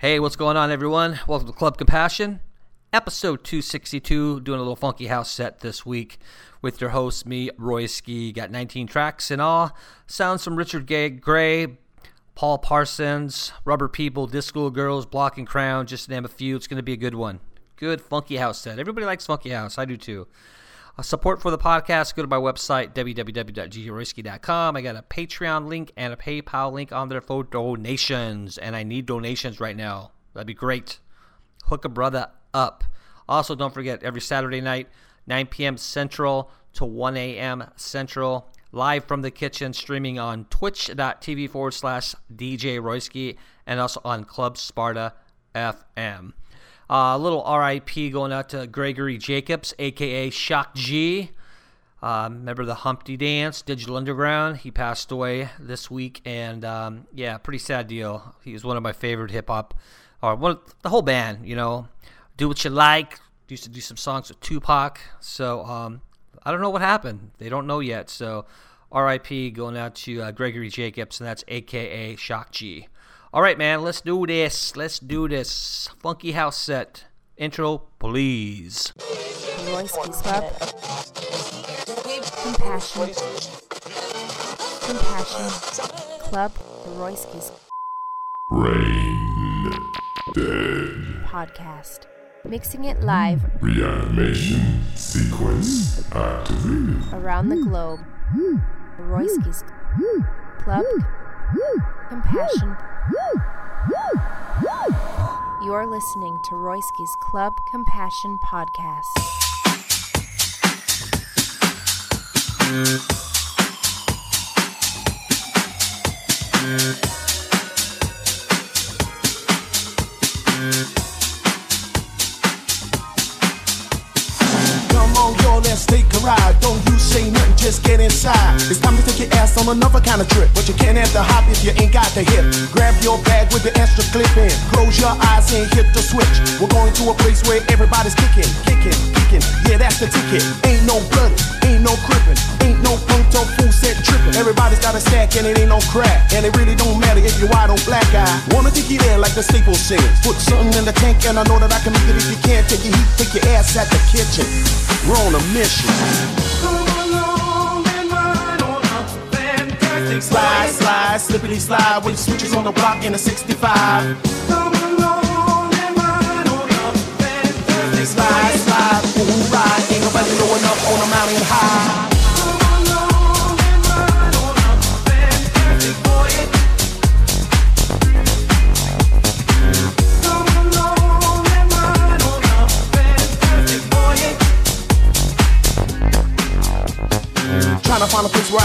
Hey, what's going on, everyone? Welcome to Club Compassion, episode 262. Doing a little funky house set this week with your host, me, Royski. Got 19 tracks in all. Sounds from Richard Gray, Paul Parsons, Rubber People, Disco Girls, Block & Crown, just to name a few. It's going to be a good one. Good funky house set. Everybody likes funky house. I do too. Uh, support for the podcast, go to my website, www.ghoroyski.com. I got a Patreon link and a PayPal link on there for donations, and I need donations right now. That'd be great. Hook a brother up. Also, don't forget, every Saturday night, 9 p.m. Central to 1 a.m. Central, live from the kitchen, streaming on twitch.tv forward slash DJ Royski and also on Club Sparta FM. Uh, a little RIP going out to Gregory Jacobs, aka Shock G. Uh, remember the Humpty Dance, Digital Underground? He passed away this week, and um, yeah, pretty sad deal. He was one of my favorite hip hop, or one the whole band. You know, do what you like. Used to do some songs with Tupac. So um, I don't know what happened. They don't know yet. So RIP going out to uh, Gregory Jacobs, and that's aka Shock G. All right, man, let's do this. Let's do this. Funky house set. Intro, please. Royski's Club. Compassion. Compassion. Club Royski's Brain Dead Podcast. Mixing it live Reanimation Sequence activated. around the globe. Royski's Club Compassion. You're listening to Royski's Club Compassion Podcast. Come on, y'all, let's take a ride. Don't just get inside. It's time to take your ass on another kind of trip. But you can't have the hop if you ain't got the hip. Grab your bag with the extra clip in. Close your eyes and hit the switch. We're going to a place where everybody's kicking, kicking, kicking. Yeah, that's the ticket. Ain't no blood, ain't no crippin', ain't no punk to fool set trippin'. Everybody's got a stack and it ain't no crack. And it really don't matter if you're white or black eye. Wanna take you there like the Staples says. Put something in the tank and I know that I can make it if you can't take your heat. Take your ass at the kitchen. We're on a mission. Slide, slippity slide with switches on the block in a 65. Slide, slide, ooh, ride. Ain't nobody blowing up on a mountain high.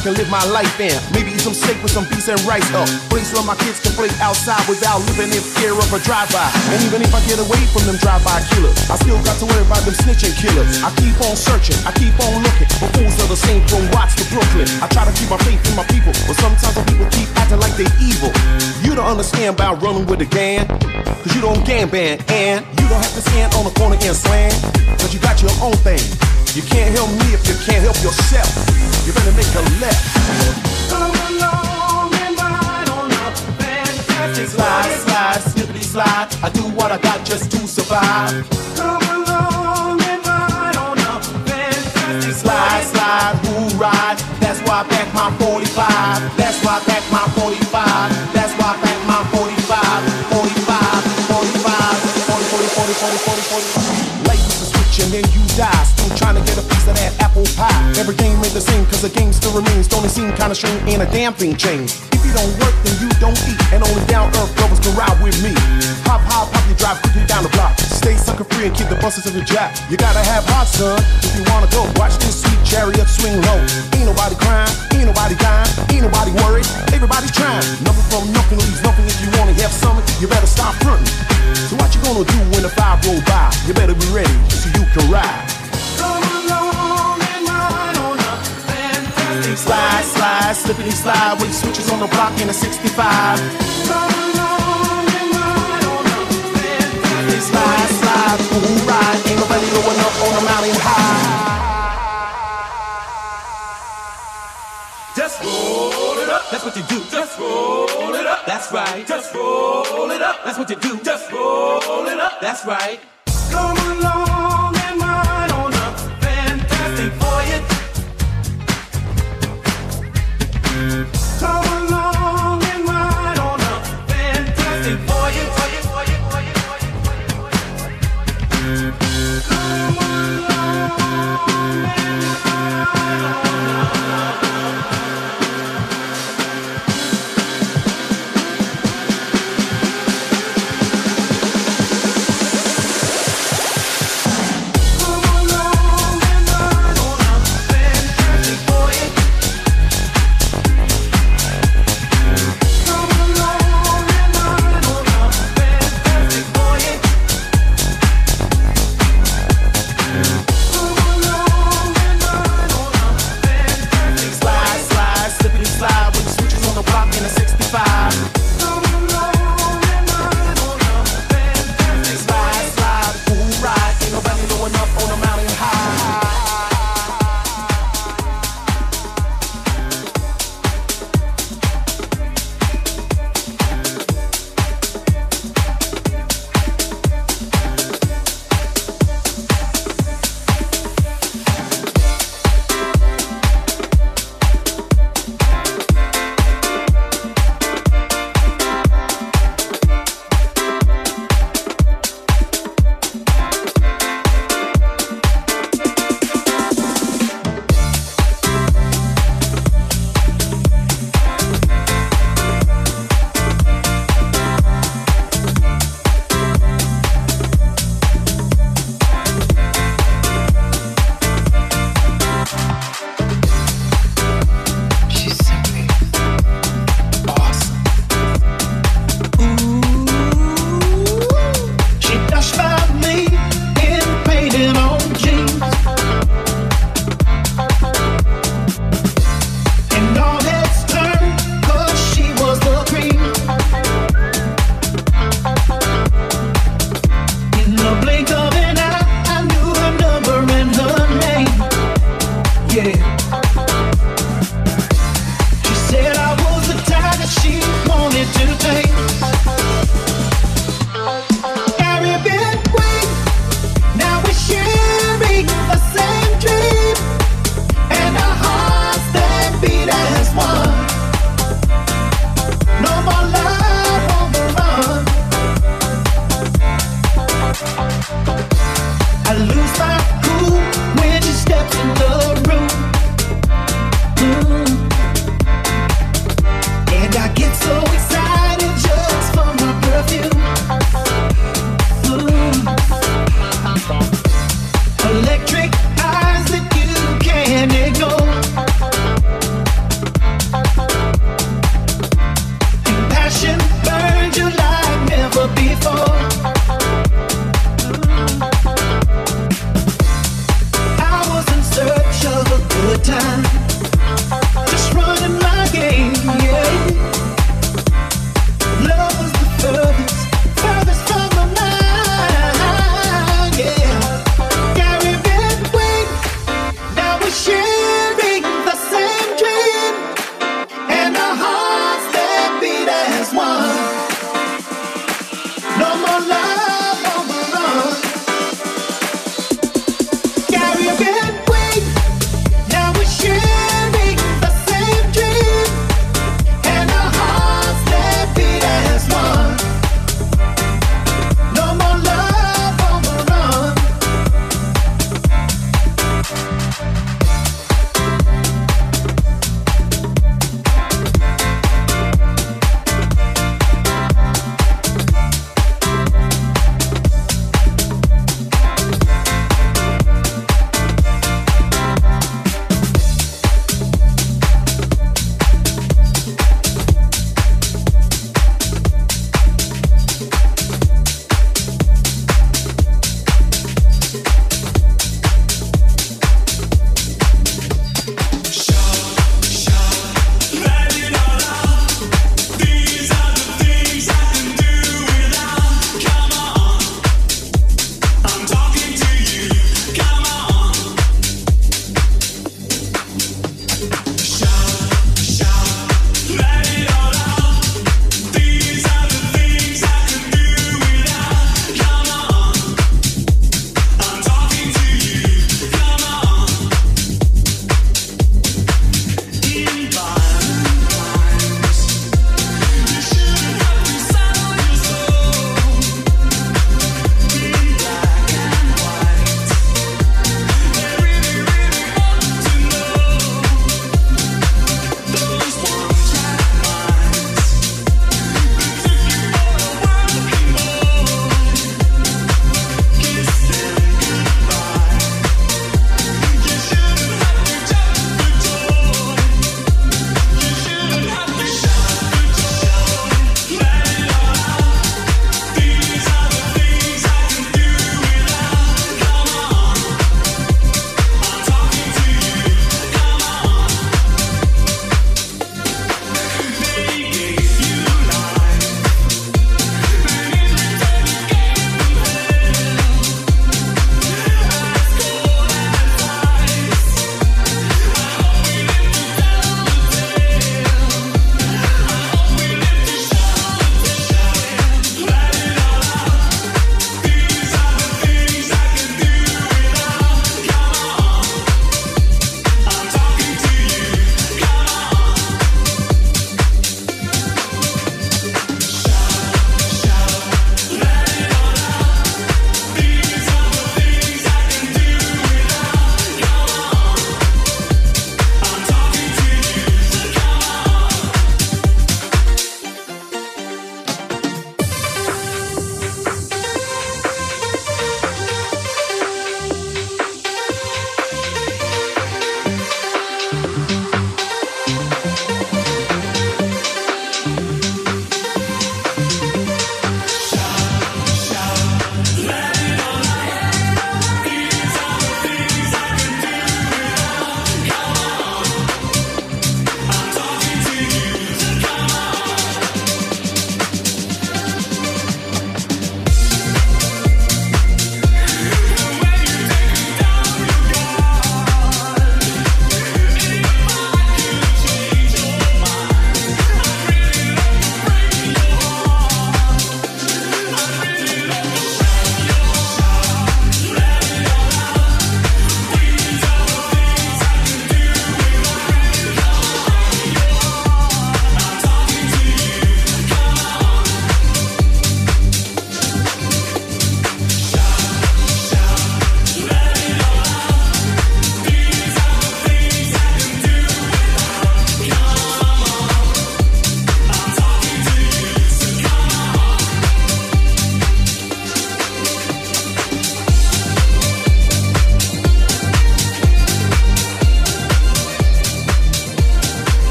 I can live my life in. Maybe eat some steak with some beef and rice. A place where my kids can play outside without living in fear of a drive-by. And even if I get away from them drive-by killers, I still got to worry about them snitching killers. I keep on searching, I keep on looking. But fools are the same from Watts to Brooklyn. I try to keep my faith in my people, but sometimes the people keep acting like they evil. You don't understand about running with a gang, cause you don't gang band, and you don't have to stand on the corner and slang, cause you got your own thing. You can't help me if you can't help yourself. You better make a left. Come along and ride on up fantastic slide, slide, snippity slide. I do what I got just to survive. Come along and ride on up fantastic slide, slide, who ride? That's why I back my 45. That's why I back my 45. That's why I back my 45. 45, 45, 40, 40, 40, 40, 40, 40. Life is a switch and then you die. Trying to get a piece of that apple pie. Every game ain't the same cause the game still remains. Don't it seem kinda strange? Ain't a damn thing changed. If you don't work, then you don't eat. And only down earth brothers can ride with me. Hop, hop, hop, you drive quickly down the block. Stay sucker free and keep the buses in the jack. You gotta have heart, son, if you wanna go. Watch this sweet chariot swing low. Ain't nobody crying, ain't nobody dying, ain't nobody worried. Everybody's trying. Nothing from nothing leaves nothing. If you wanna have something, you better stop fronting. So what you gonna do when the five roll by? You better be ready so you can ride. Fantastic slide, slide, slippity slide with switches on the block in a 65. Come along and ride on up fantastic slide, slide, ooh, ride. Ain't nobody going up on a mountain high. Just roll it up. That's what you do. Just roll it up. That's right. Just roll it up. That's what you do. Just roll it up. That's right. Come along Come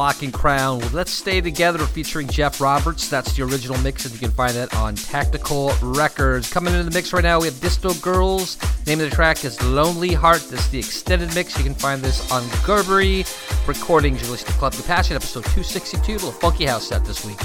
Block & Crown Let's Stay Together featuring Jeff Roberts. That's the original mix, and you can find that on Tactical Records. Coming into the mix right now, we have Disto Girls. Name of the track is Lonely Heart. This is the extended mix. You can find this on Gerbery Recordings. You're listening to Club Compassion, episode 262, a little funky house set this week.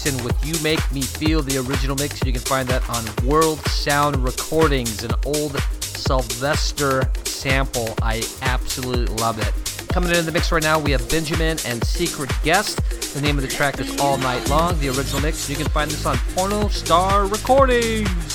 Sebastian with You Make Me Feel, the original mix. You can find that on World Sound Recordings, an old Sylvester sample. I absolutely love it. Coming in the mix right now, we have Benjamin and Secret Guest. The name of the track is All Night Long, the original mix. You can find this on Porno Star Recordings.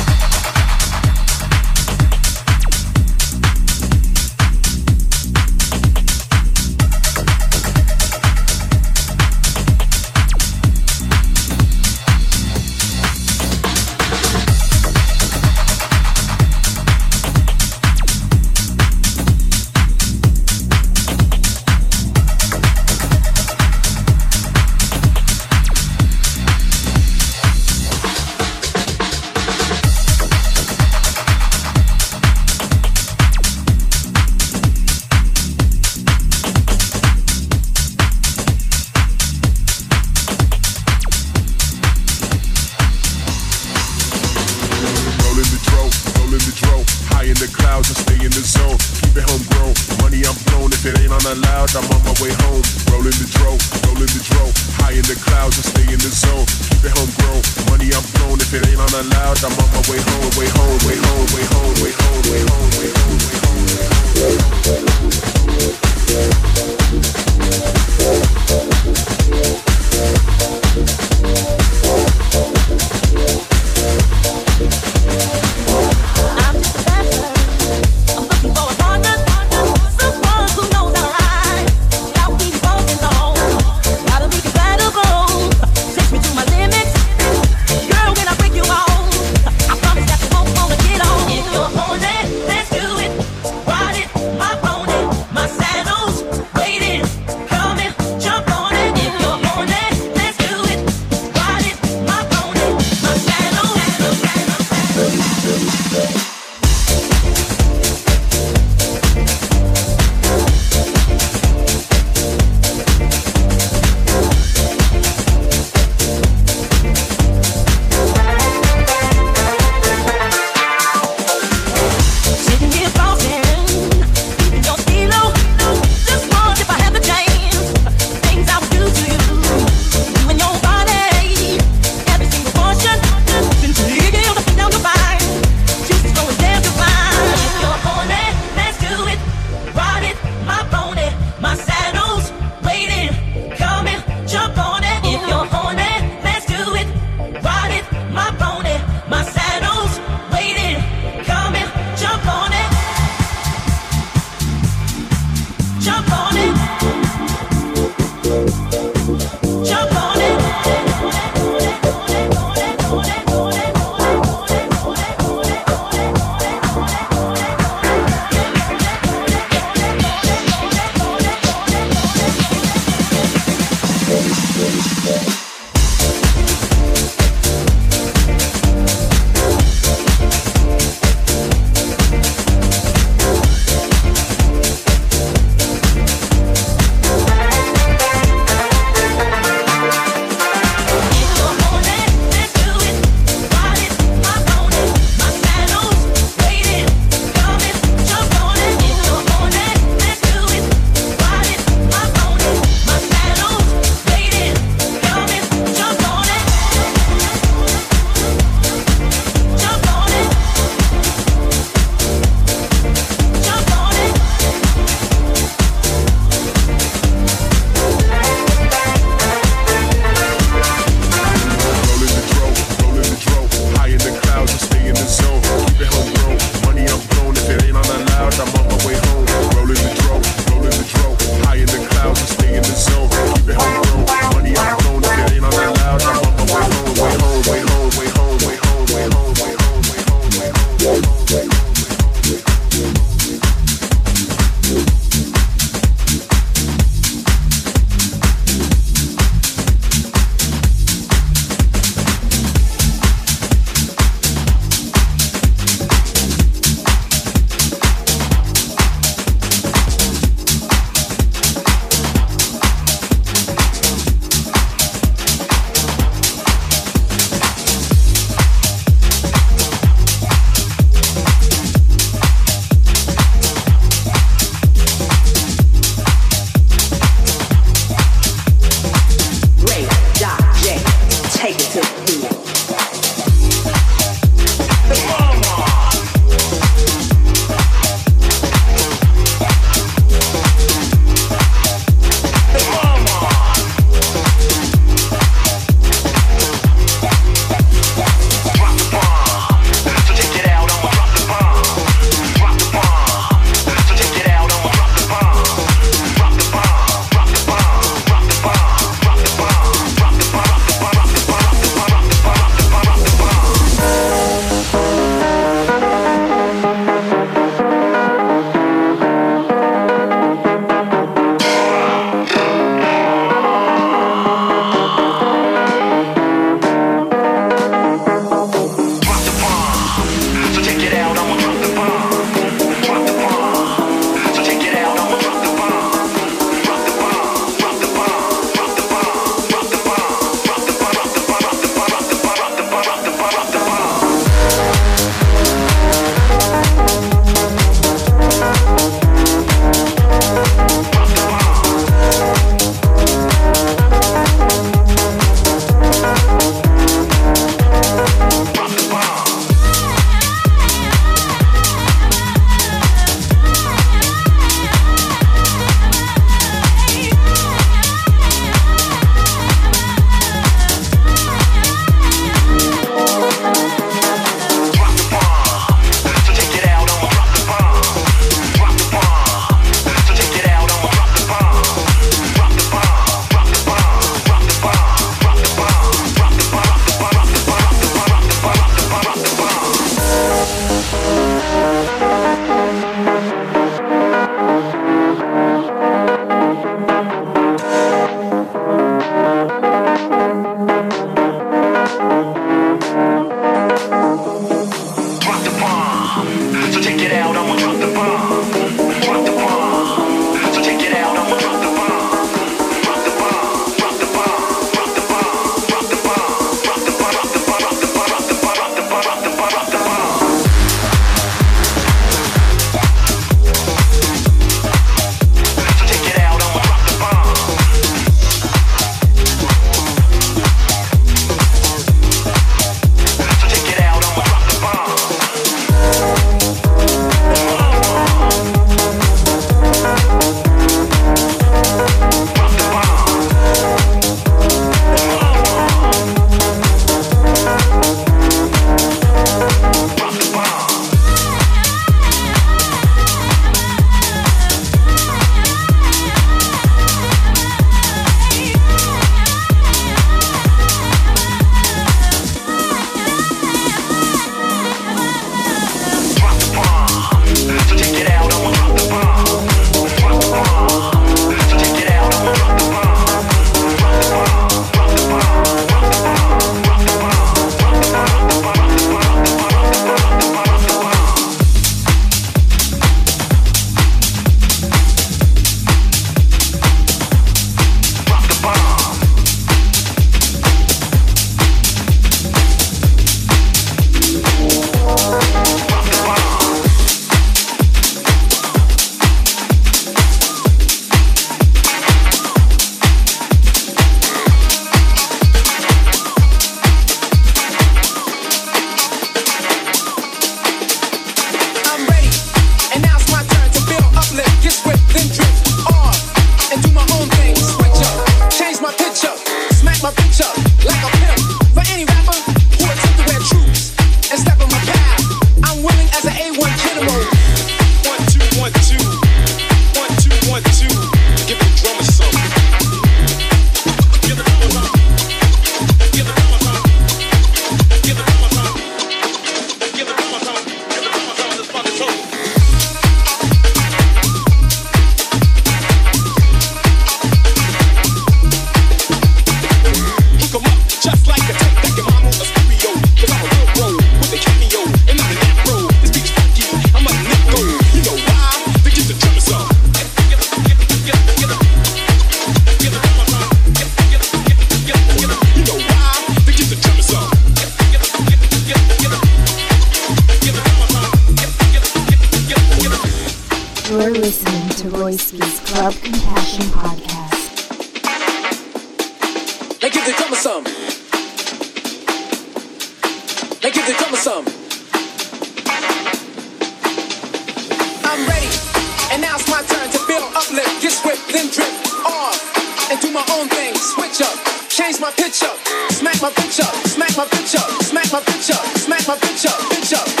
do my own thing, switch up, change my pitch up, smack my bitch up, smack my bitch up, smack my bitch up, smack my bitch up, bitch up.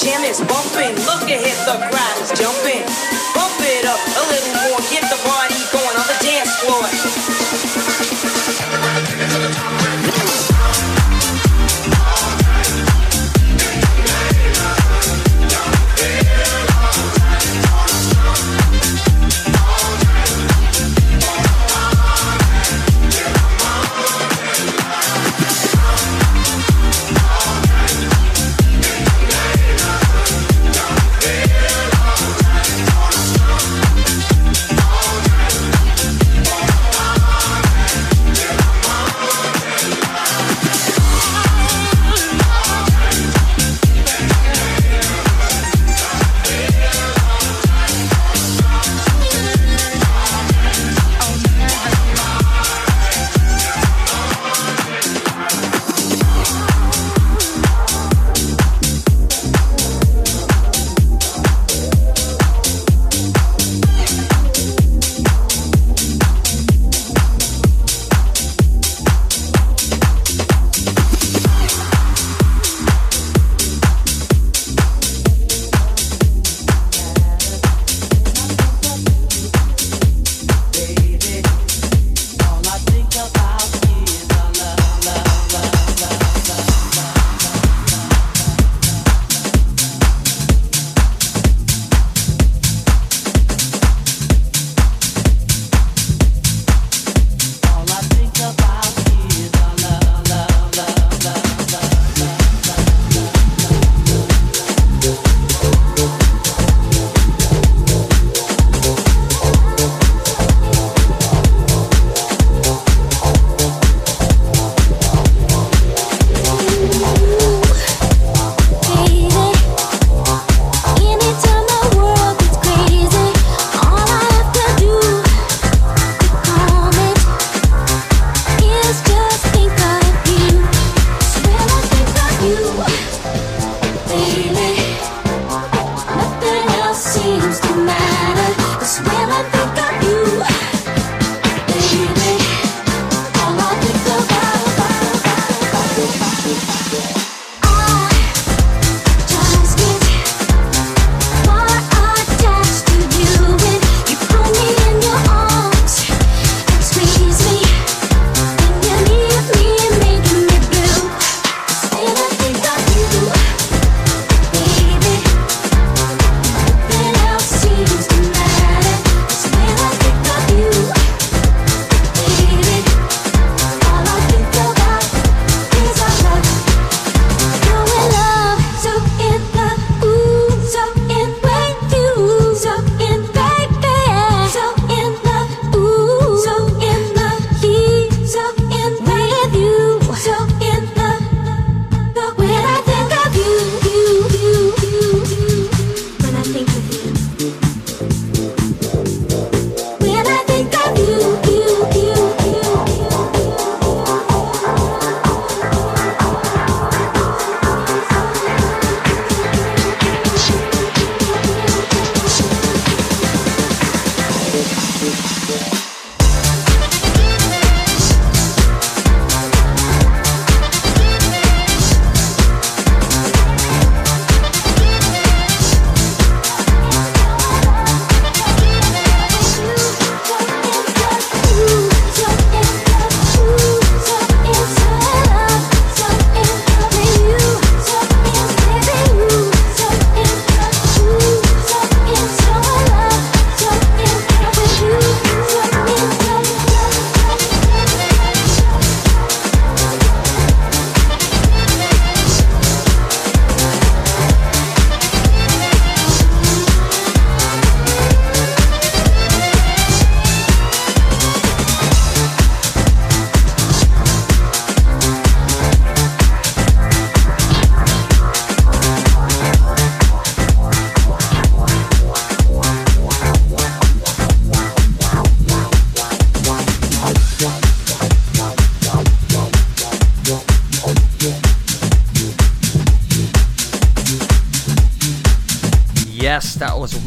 jam is bumping. Look ahead, the crowd is jumping. Bump it up a little more, yeah.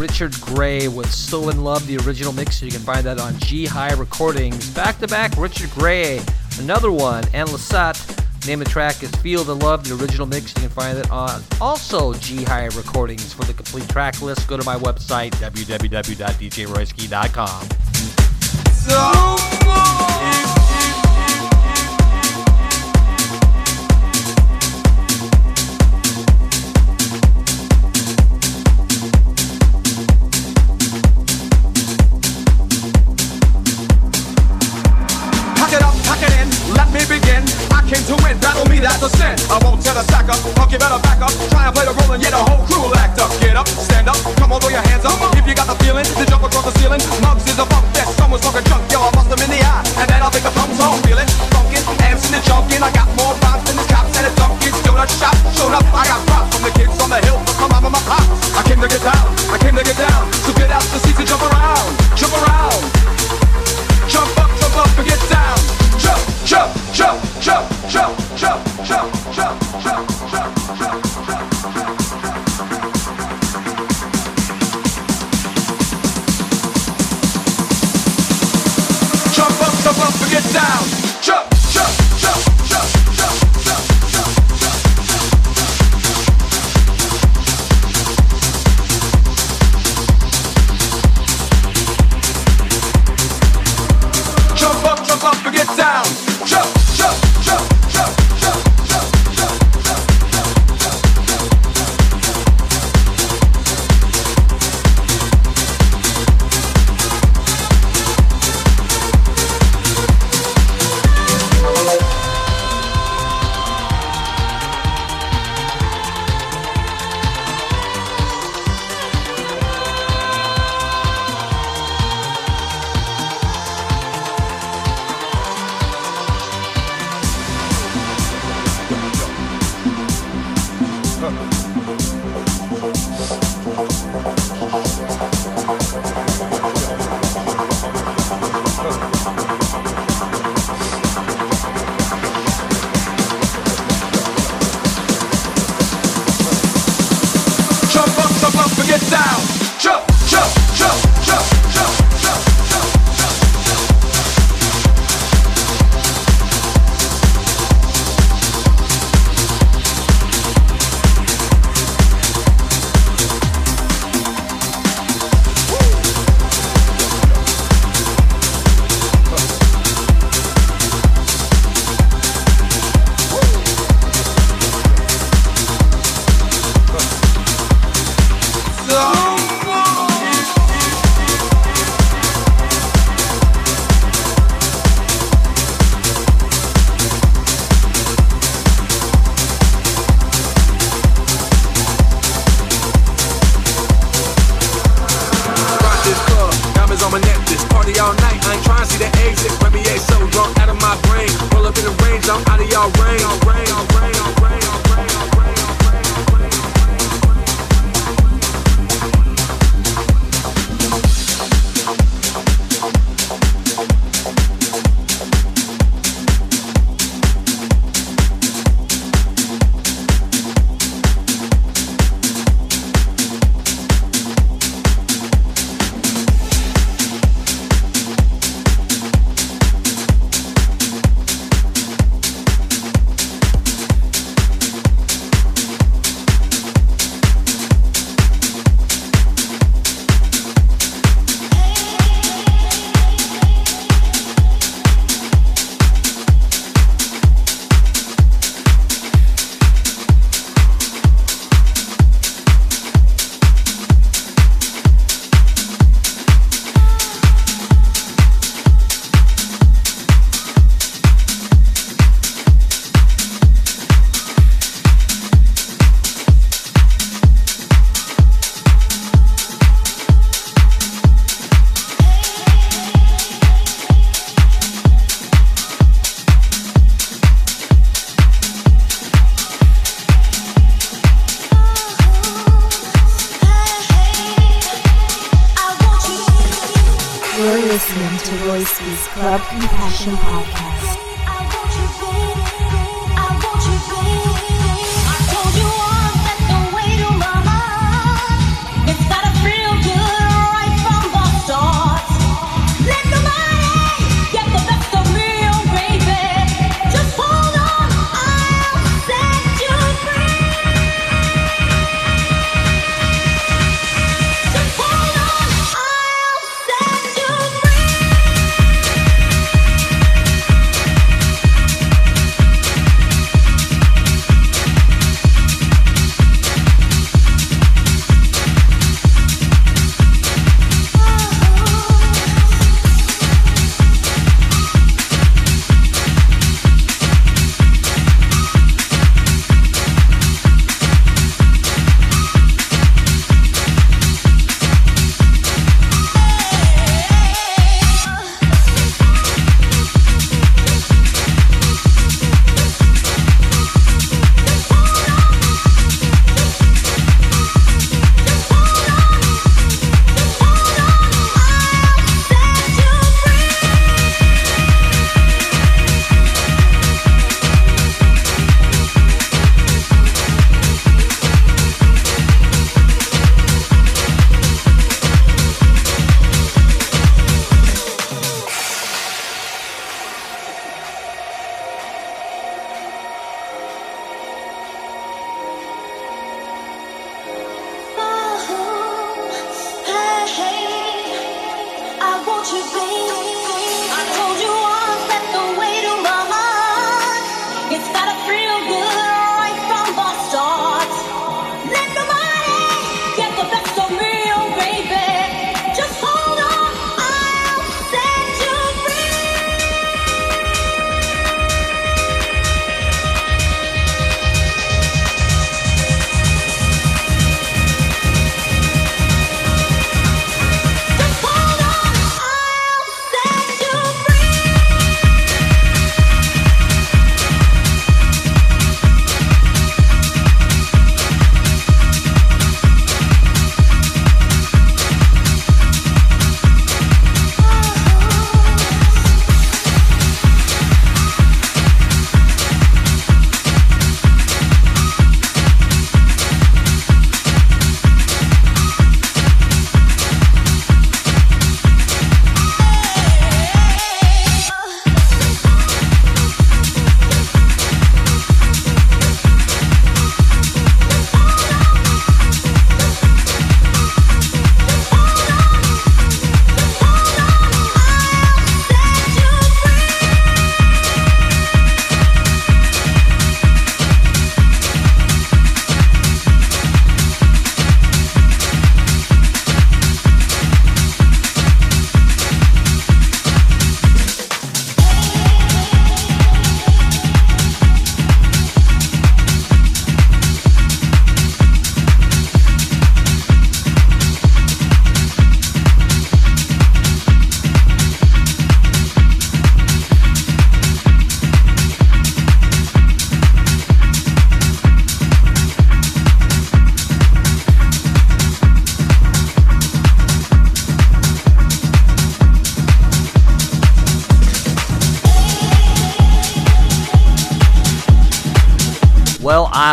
Richard Gray with So in Love, the original mix. You can find that on G High Recordings. Back to back, Richard Gray, another one, and Lasat. Name of the track is Feel the Love, the original mix. You can find it on also G High Recordings. For the complete track list, go to my website, www.djroyski.com.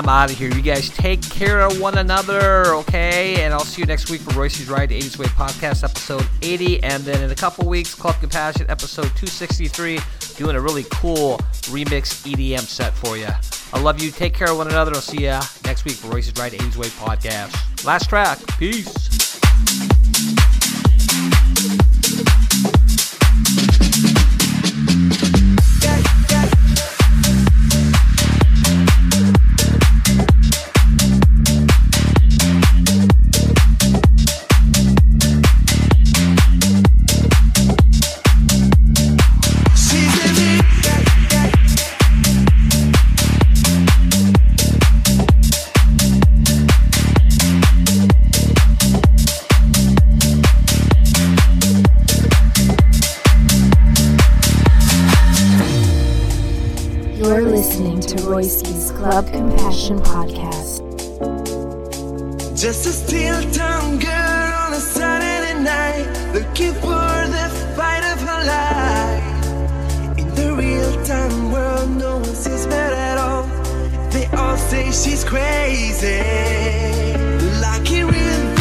I'm out of here. You guys take care of one another, okay? And I'll see you next week for Royski's Ride 80s Way podcast, episode 80. And then in a couple weeks, Club Compassion, episode 263, doing a really cool remix EDM set for you. I love you. Take care of one another. I'll see you next week for Royski's Ride 80s Way podcast. Last track. Peace. To Royski's Club Compassion Podcast. Just a steel tongue girl on a Saturday night, looking for the fight of her life. In the real time world, no one sees her at all. They all say she's crazy. Rhythms to